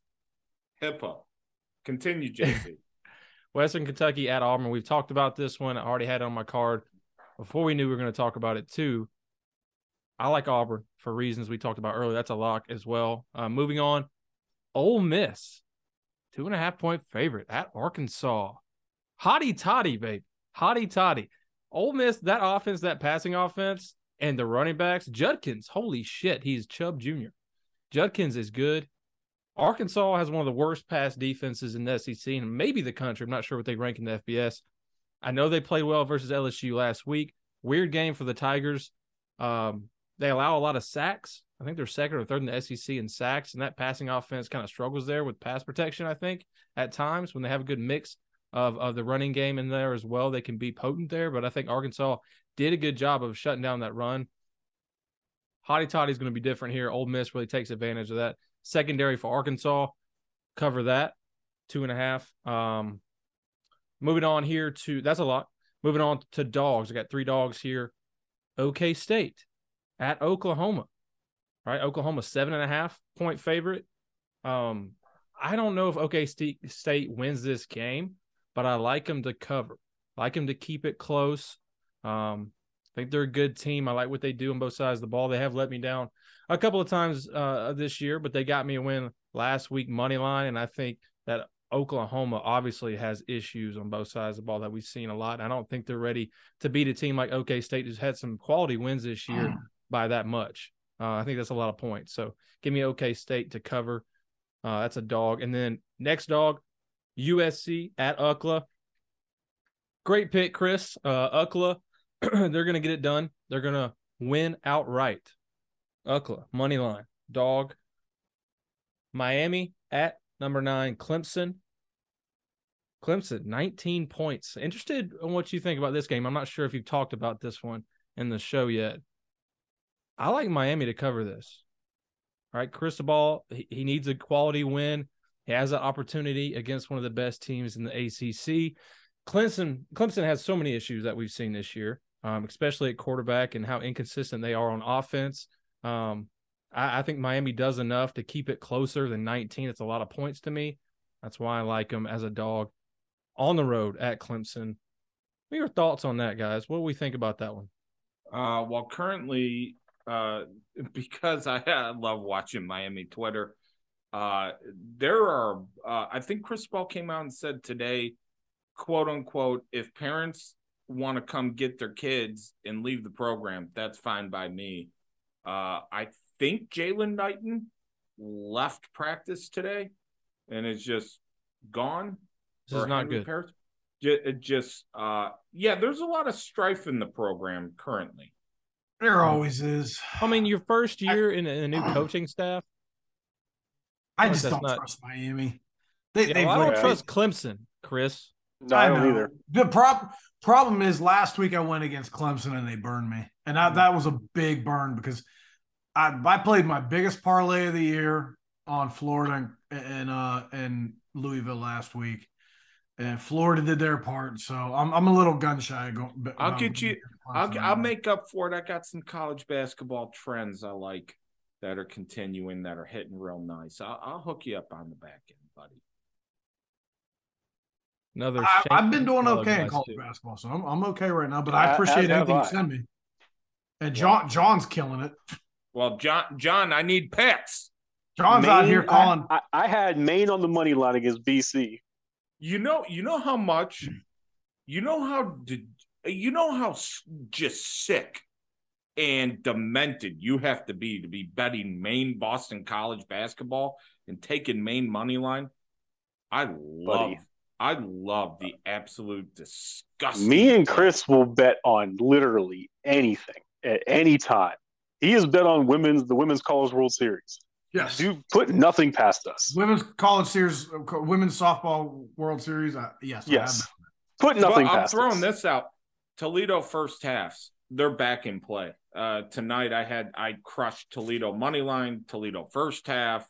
HIPAA. Continue, JC. Western Kentucky at Auburn. We've talked about this one. I already had it on my card before we knew we were going to talk about it too. I like Auburn for reasons we talked about earlier. That's a lock as well. Uh, moving on, Ole Miss, two and a half point favorite at Arkansas. Hotty Toddy, babe. Hotty Toddy. Ole Miss, that offense, that passing offense, and the running backs. Judkins, holy shit, he's Chubb Jr. Judkins is good. Arkansas has one of the worst pass defenses in the SEC and maybe the country. I'm not sure what they rank in the FBS. I know they played well versus LSU last week, Weird game for the Tigers. Um, they allow a lot of sacks. I think they're second or third in the SEC in sacks, and that passing offense kind of struggles there with pass protection. I think at times when they have a good mix of of the running game in there as well, they can be potent there. But I think Arkansas did a good job of shutting down that run. Hotty Toddy is going to be different here. Ole Miss really takes advantage of that. Secondary for Arkansas, cover that two and a half. Um, moving on here to that's a lot. Moving on to dogs. I got three dogs here. OK State at Oklahoma. Right, Oklahoma seven and a half point favorite. Um, I don't know if OK State wins this game, but I like them to cover. Like them to keep it close. Um, I think they're a good team. I like what they do on both sides of the ball. They have let me down a couple of times uh, this year, but they got me a win last week money line, and I think that Oklahoma obviously has issues on both sides of the ball that we've seen a lot. I don't think they're ready to beat a team like OK State, who's had some quality wins this year by that much. Uh, I think that's a lot of points. So give me OK State to cover. Uh, that's a dog. And then next dog, USC at UCLA. Great pick, Chris. Uh, UCLA, they're going to get it done. They're going to win outright. UCLA, money line, dog. Miami at number nine, Clemson. Clemson, 19 points. Interested in what you think about this game. I'm not sure if you've talked about this one in the show yet. I like Miami to cover this. All right, Cristobal, he, he needs a quality win. He has an opportunity against one of the best teams in the ACC. Clemson, Clemson has so many issues that we've seen this year, um, especially at quarterback and how inconsistent they are on offense. Um, I, I, think Miami does enough to keep it closer than 19. It's a lot of points to me. That's why I like them as a dog on the road at Clemson. What are your thoughts on that, guys? What do we think about that one? Uh, well, currently, uh, because I, I love watching Miami Twitter, uh, there are, uh, I think Cristobal came out and said today, quote unquote, if parents want to come get their kids and leave the program, that's fine by me. Uh, I think Jaylan Knighton left practice today and is just gone. This is not good. Parents. It just, uh, yeah, there's a lot of strife in the program currently. There always is. I mean, your first year I, in, a, in, a, new coaching staff. I just don't not... trust Miami. They, yeah, well, I don't trust Clemson, Chris. No, I, I don't either. The prop, problem is, last week I went against Clemson and they burned me, and I, that was a big burn because I, I played my biggest parlay of the year on Florida and and, uh, and Louisville last week, and Florida did their part. So I'm I'm a little gun shy. I'll get you. I'll I'll make up for it. I got some college basketball trends I like that are continuing that are hitting real nice. I'll, I'll hook you up on the back end, buddy. Another. I, have been doing okay in college too. basketball, so I'm I'm okay right now. But I appreciate anything you send me. And John John's killing it. Well, John, John, I need pets. John's Maine, out here calling. I, I, had Maine on the money line against BC. You know, you know how much, you know how did, you know how just sick and demented you have to be to be betting Maine Boston College basketball and taking Maine money line. I love, Buddy. I love the absolute disgusting. Me and Chris will bet on literally anything at any time. He has bet on women's the women's college World Series. Yes, you put nothing past us. Women's college series, women's softball World Series. Uh, yes, yes. Put nothing. Well, I'm throwing us. this out. Toledo first halves. They're back in play. Uh, tonight I had I crushed Toledo money line. Toledo first half.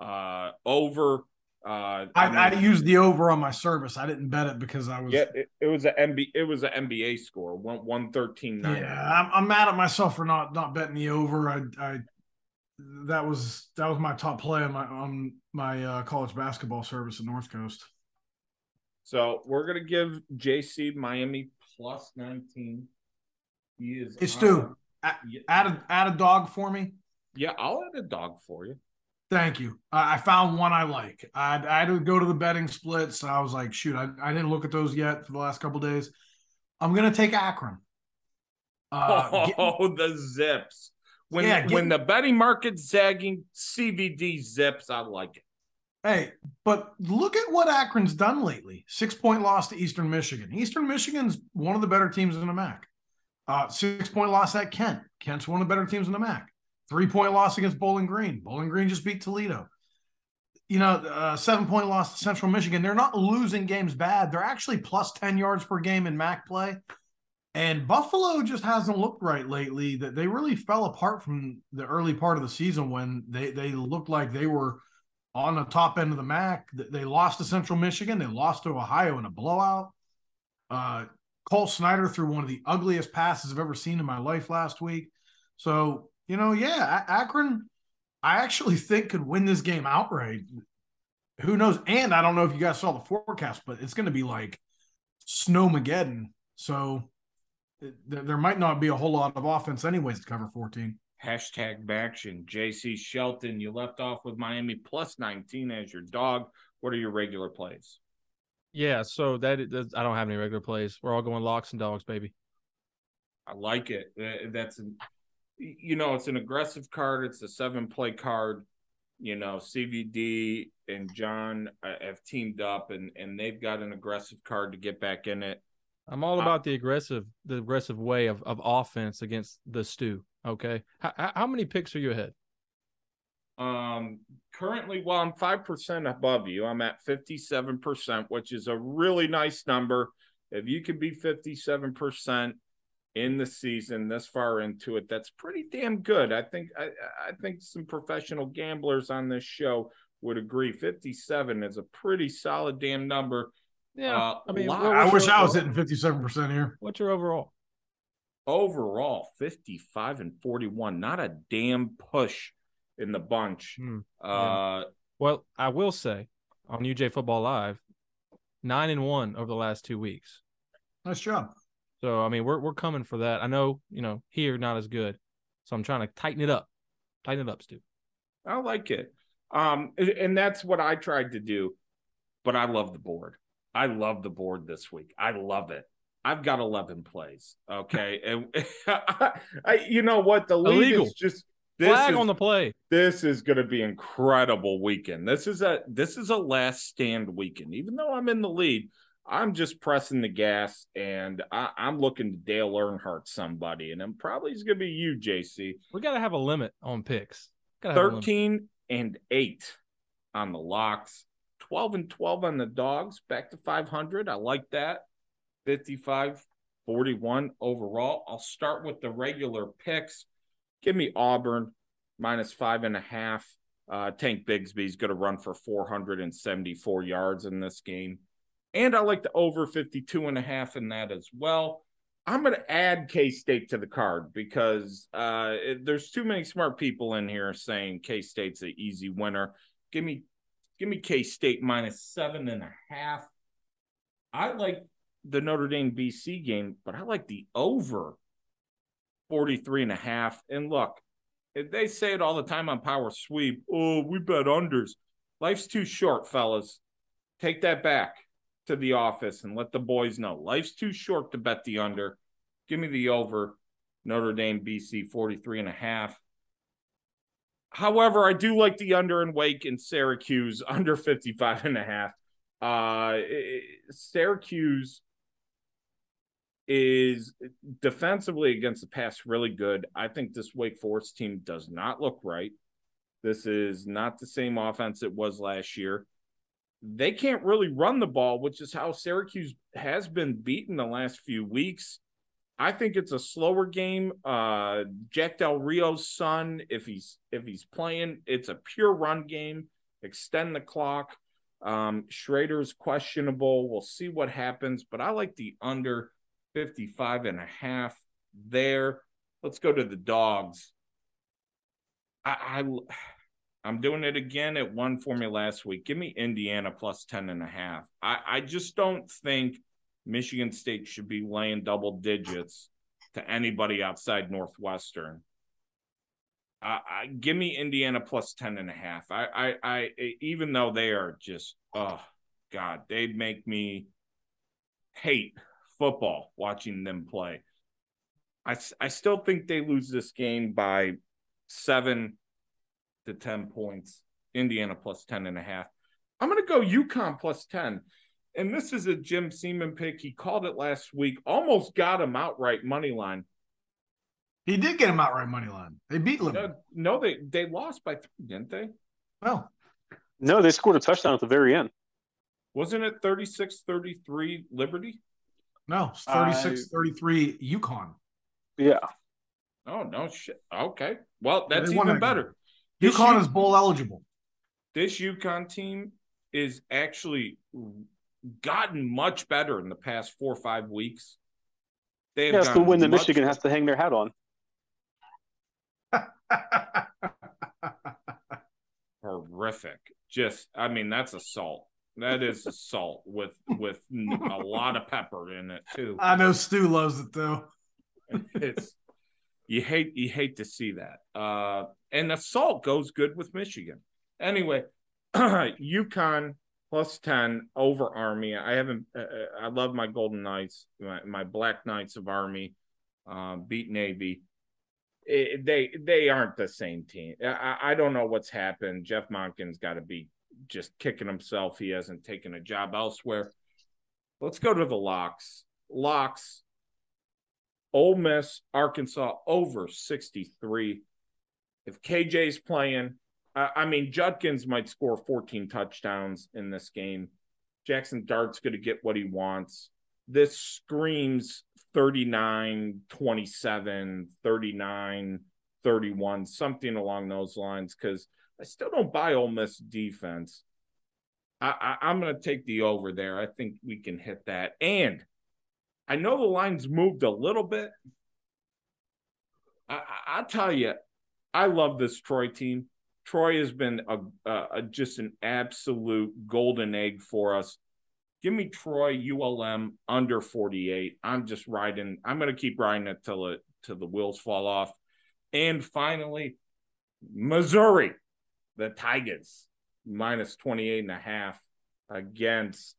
Uh, over. Uh, I, I, mean, I, used the over on my service. I didn't bet it because I was. Yeah, it, it was an MB. It was an NBA score one one thirteen nine. Yeah, I'm, I'm mad at myself for not not betting the over. I, I that was that was my top play on my on my uh, college basketball service at North Coast. So we're gonna give JC Miami plus nineteen. He is. Hey Stu, add, add a add a dog for me. Yeah, I'll add a dog for you. Thank you. I found one I like. I, I had to go to the betting splits. I was like, shoot, I, I didn't look at those yet for the last couple days. I'm gonna take Akron. Uh, oh, get, the zips. When yeah, get, when the betting market's zagging, CVD zips. I like it. Hey, but look at what Akron's done lately. Six point loss to Eastern Michigan. Eastern Michigan's one of the better teams in the MAC. Uh, six point loss at Kent. Kent's one of the better teams in the MAC. Three point loss against Bowling Green. Bowling Green just beat Toledo. You know, uh, seven point loss to Central Michigan. They're not losing games bad. They're actually plus 10 yards per game in MAC play. And Buffalo just hasn't looked right lately. That they really fell apart from the early part of the season when they they looked like they were on the top end of the MAC. They lost to Central Michigan. They lost to Ohio in a blowout. Uh, Cole Snyder threw one of the ugliest passes I've ever seen in my life last week. So you know, yeah, Akron, I actually think could win this game outright. Who knows? And I don't know if you guys saw the forecast, but it's going to be like snowmageddon. So there might not be a whole lot of offense anyways to cover 14. Hashtag action. JC Shelton, you left off with Miami plus 19 as your dog. What are your regular plays? Yeah, so that I don't have any regular plays. We're all going locks and dogs, baby. I like it. That's, you know, it's an aggressive card. It's a seven play card. You know, CVD and John uh, have teamed up, and and they've got an aggressive card to get back in it. I'm all uh, about the aggressive, the aggressive way of, of offense against the stew. Okay, how, how many picks are you ahead? Um, currently, well, I'm five percent above you. I'm at fifty-seven percent, which is a really nice number. If you can be fifty-seven percent in the season this far into it, that's pretty damn good. I think I, I think some professional gamblers on this show would agree. Fifty-seven is a pretty solid damn number yeah, uh, I mean, I wish I was hitting fifty-seven percent here. What's your overall? Overall, fifty-five and forty-one. Not a damn push in the bunch. Hmm. Uh, well, I will say on UGA Football Live, nine and one over the last two weeks. Nice job. So I mean, we're we're coming for that. I know you know here not as good, so I'm trying to tighten it up, tighten it up, Stu. I like it, um, and that's what I tried to do, but I love the board. I love the board this week. I love it. I've got 11 plays. Okay. and I, I, you know what? The league Illegal. is just this flag is, on the play. This is going to be incredible weekend. This is a this is a last stand weekend. Even though I'm in the lead, I'm just pressing the gas and I, am looking to Dale Earnhardt somebody, and I'm probably going to be you, JC. We got to have a limit on picks. 13 and 8 on the locks. 12 and 12 on the dogs, back to 500. I like that. 55 41 overall. I'll start with the regular picks. Give me Auburn minus five and a half. Uh, Tank Bigsby's going to run for 474 yards in this game. And I like the over 52 and a half in that as well. I'm going to add K State to the card because uh, it, there's too many smart people in here saying K State's an easy winner. Give me Give me K State minus seven and a half. I like the Notre Dame BC game, but I like the over 43 and a half. And look, they say it all the time on Power Sweep. Oh, we bet unders. Life's too short, fellas. Take that back to the office and let the boys know. Life's too short to bet the under. Give me the over. Notre Dame BC 43 and a half. However, I do like the under and Wake in Syracuse under 55 and a half. Uh, Syracuse is defensively against the pass really good. I think this Wake Forest team does not look right. This is not the same offense it was last year. They can't really run the ball, which is how Syracuse has been beaten the last few weeks. I think it's a slower game. Uh, Jack Del Rio's son, if he's if he's playing, it's a pure run game. Extend the clock. Um, Shrader's questionable. We'll see what happens, but I like the under 55 and a half there. Let's go to the dogs. I, I am doing it again. It won for me last week. Give me Indiana plus 10 and a half. I, I just don't think – Michigan State should be laying double digits to anybody outside Northwestern. Uh, I, give me Indiana plus 10 and a half. I, I, I, even though they are just, oh, God, they make me hate football watching them play. I, I still think they lose this game by seven to 10 points. Indiana plus 10 and a half. I'm going to go UConn plus 10 and this is a Jim Seaman pick. He called it last week, almost got him outright money line. He did get him outright money line. They beat No, Liberty. no, they they lost by three, didn't they? Well, No, they scored a touchdown at the very end. Wasn't it 36-33 Liberty? No, it's I- 36 33 UConn. Yeah. Oh no shit. Okay. Well, that's even that better. This UConn U- is bowl eligible. this UConn team is actually gotten much better in the past four or five weeks. They have Yeah, it's the win that much Michigan has to hang their hat on. horrific. Just, I mean, that's assault. That is salt with with a lot of pepper in it too. I know Stu loves it though. It's you hate you hate to see that. Uh, and the salt goes good with Michigan. Anyway, UConn plus ten over Army. I haven't. Uh, I love my Golden Knights, my, my Black Knights of Army, uh, beat Navy. It, they they aren't the same team. I, I don't know what's happened. Jeff Monken's got to be just kicking himself. He hasn't taken a job elsewhere. Let's go to the locks. Locks. Ole Miss, Arkansas over 63. If KJ's playing, I, I mean, Judkins might score 14 touchdowns in this game. Jackson Dart's going to get what he wants. This screams 39 27, 39 31, something along those lines, because I still don't buy Ole Miss defense. I, I, I'm going to take the over there. I think we can hit that. And I know the line's moved a little bit. I, I, tell you, I love this Troy team. Troy has been a, a, a, just an absolute golden egg for us. Give me Troy ULM under 48. I'm just riding. I'm going to keep riding it till it till the wheels fall off. And finally, Missouri, the Tigers minus 28 and a half against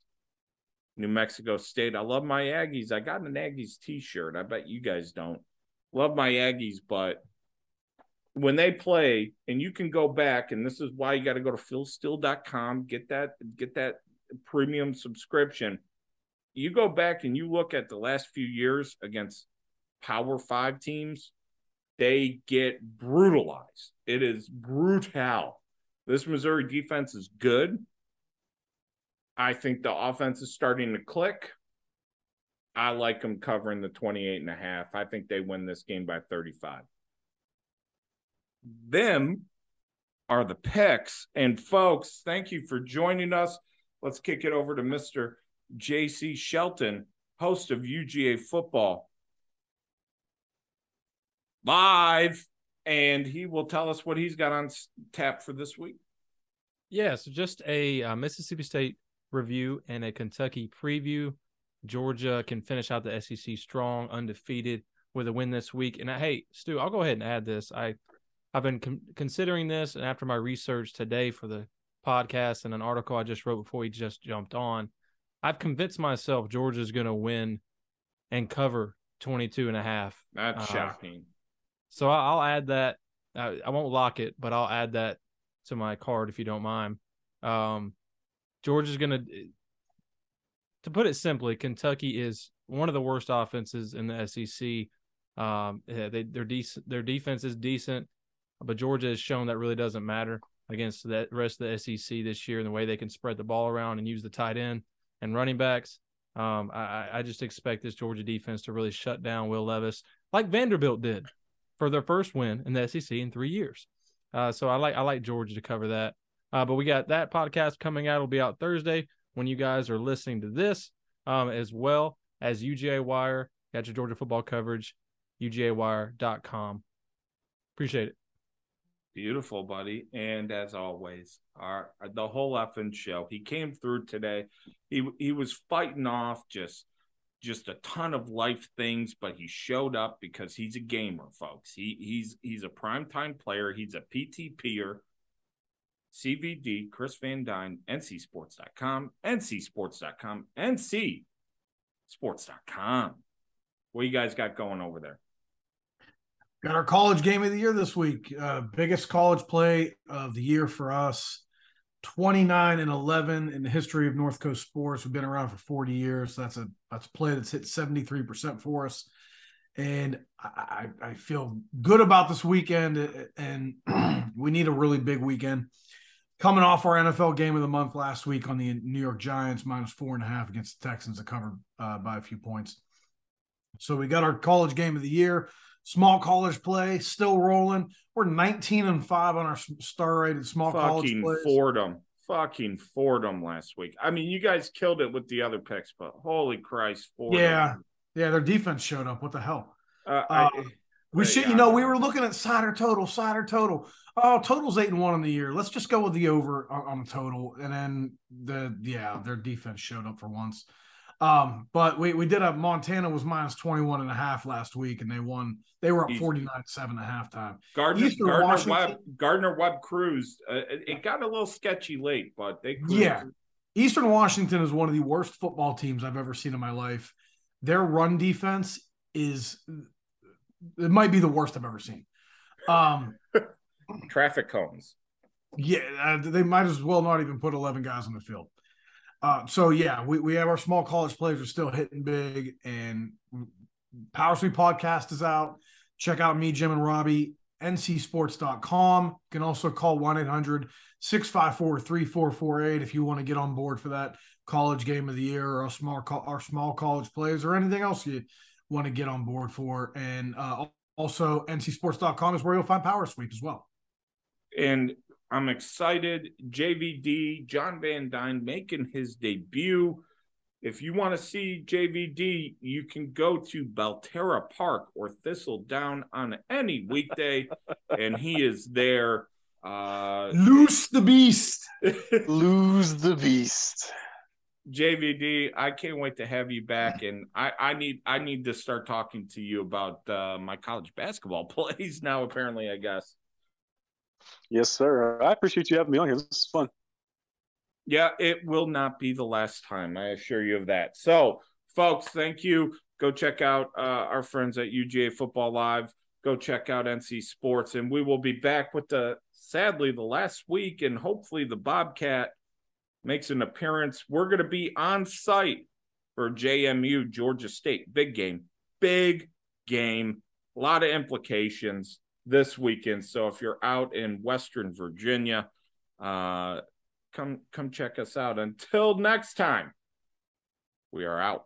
New Mexico State. I love my Aggies. I got an Aggies t-shirt. I bet you guys don't. Love my Aggies, but when they play, and you can go back, and this is why you got to go to philstill.com, get that, get that premium subscription. You go back and you look at the last few years against Power Five teams, they get brutalized. It is brutal. This Missouri defense is good. I think the offense is starting to click. I like them covering the 28 and a half. I think they win this game by 35. Them are the picks. And folks, thank you for joining us. Let's kick it over to Mr. JC Shelton, host of UGA Football live. And he will tell us what he's got on tap for this week. Yeah, so just a uh, Mississippi State review and a Kentucky preview. Georgia can finish out the SEC strong, undefeated with a win this week. And I, hey, Stu, I'll go ahead and add this. I I've been con- considering this, and after my research today for the podcast and an article I just wrote before we just jumped on, I've convinced myself Georgia's going to win and cover 22 and a half. That's Uh, shocking. So I'll add that. I, I won't lock it, but I'll add that to my card if you don't mind. Um, Georgia's going to, to put it simply, Kentucky is one of the worst offenses in the SEC. Um, they they're decent. Their defense is decent, but Georgia has shown that really doesn't matter against the rest of the SEC this year and the way they can spread the ball around and use the tight end and running backs. Um, I, I just expect this Georgia defense to really shut down Will Levis like Vanderbilt did for their first win in the SEC in three years. Uh, so I like I like Georgia to cover that. Uh, but we got that podcast coming out. It'll be out Thursday when you guys are listening to this, um, as well as UGA Wire. Got your Georgia football coverage, UGAWire.com. Appreciate it. Beautiful, buddy. And as always, our the whole effing show. He came through today. He he was fighting off just just a ton of life things, but he showed up because he's a gamer, folks. He he's he's a primetime player. He's a PTPer. CVD, Chris Van Dine, NCSports.com, NCSports.com, NCSports.com. What you guys got going over there? Got our college game of the year this week. Uh, biggest college play of the year for us. 29 and 11 in the history of North Coast sports. We've been around for 40 years. That's a that's a play that's hit 73% for us. And I, I feel good about this weekend, and we need a really big weekend. Coming off our NFL game of the month last week on the New York Giants, minus four and a half against the Texans, that covered uh, by a few points. So we got our college game of the year, small college play, still rolling. We're 19 and five on our star rated small Fucking college plays. Fordham. Fucking Fordham last week. I mean, you guys killed it with the other picks, but holy Christ, Fordham. Yeah, yeah, their defense showed up. What the hell? Uh, I, Uh, We should, you know, we were looking at cider total, cider total. Oh, total's eight and one in the year. Let's just go with the over on, on the total, and then the yeah, their defense showed up for once. Um, but we we did a Montana was minus 21 and a half last week, and they won. They were up 49 7 at halftime. Gardner, Eastern Gardner Washington- Webb, Gardner Webb cruised. Uh, it, it got a little sketchy late, but they cruised. Yeah. Eastern Washington is one of the worst football teams I've ever seen in my life. Their run defense is it might be the worst I've ever seen. Um, traffic cones. Yeah, uh, they might as well not even put 11 guys on the field. Uh, so, yeah, we, we have our small college players are still hitting big, and Power Sweep podcast is out. Check out me, Jim, and Robbie, ncsports.com. You can also call 1 800 654 3448 if you want to get on board for that college game of the year or a small, co- our small college plays or anything else you want to get on board for. And uh, also, ncsports.com is where you'll find Power Sweep as well. and I'm excited. JVD, John Van Dine, making his debut. If you want to see JVD, you can go to Belterra Park or Thistledown on any weekday, and he is there. Uh, Loose the beast. Lose the beast. JVD, I can't wait to have you back, and I, I need I need to start talking to you about uh, my college basketball plays now. Apparently, I guess. Yes, sir. I appreciate you having me on here. This is fun. Yeah, it will not be the last time. I assure you of that. So, folks, thank you. Go check out uh, our friends at UGA Football Live. Go check out NC Sports, and we will be back with the sadly the last week, and hopefully the Bobcat makes an appearance. We're going to be on site for JMU Georgia State. Big game, big game. A lot of implications this weekend. So if you're out in Western Virginia, uh, come come check us out. Until next time, we are out.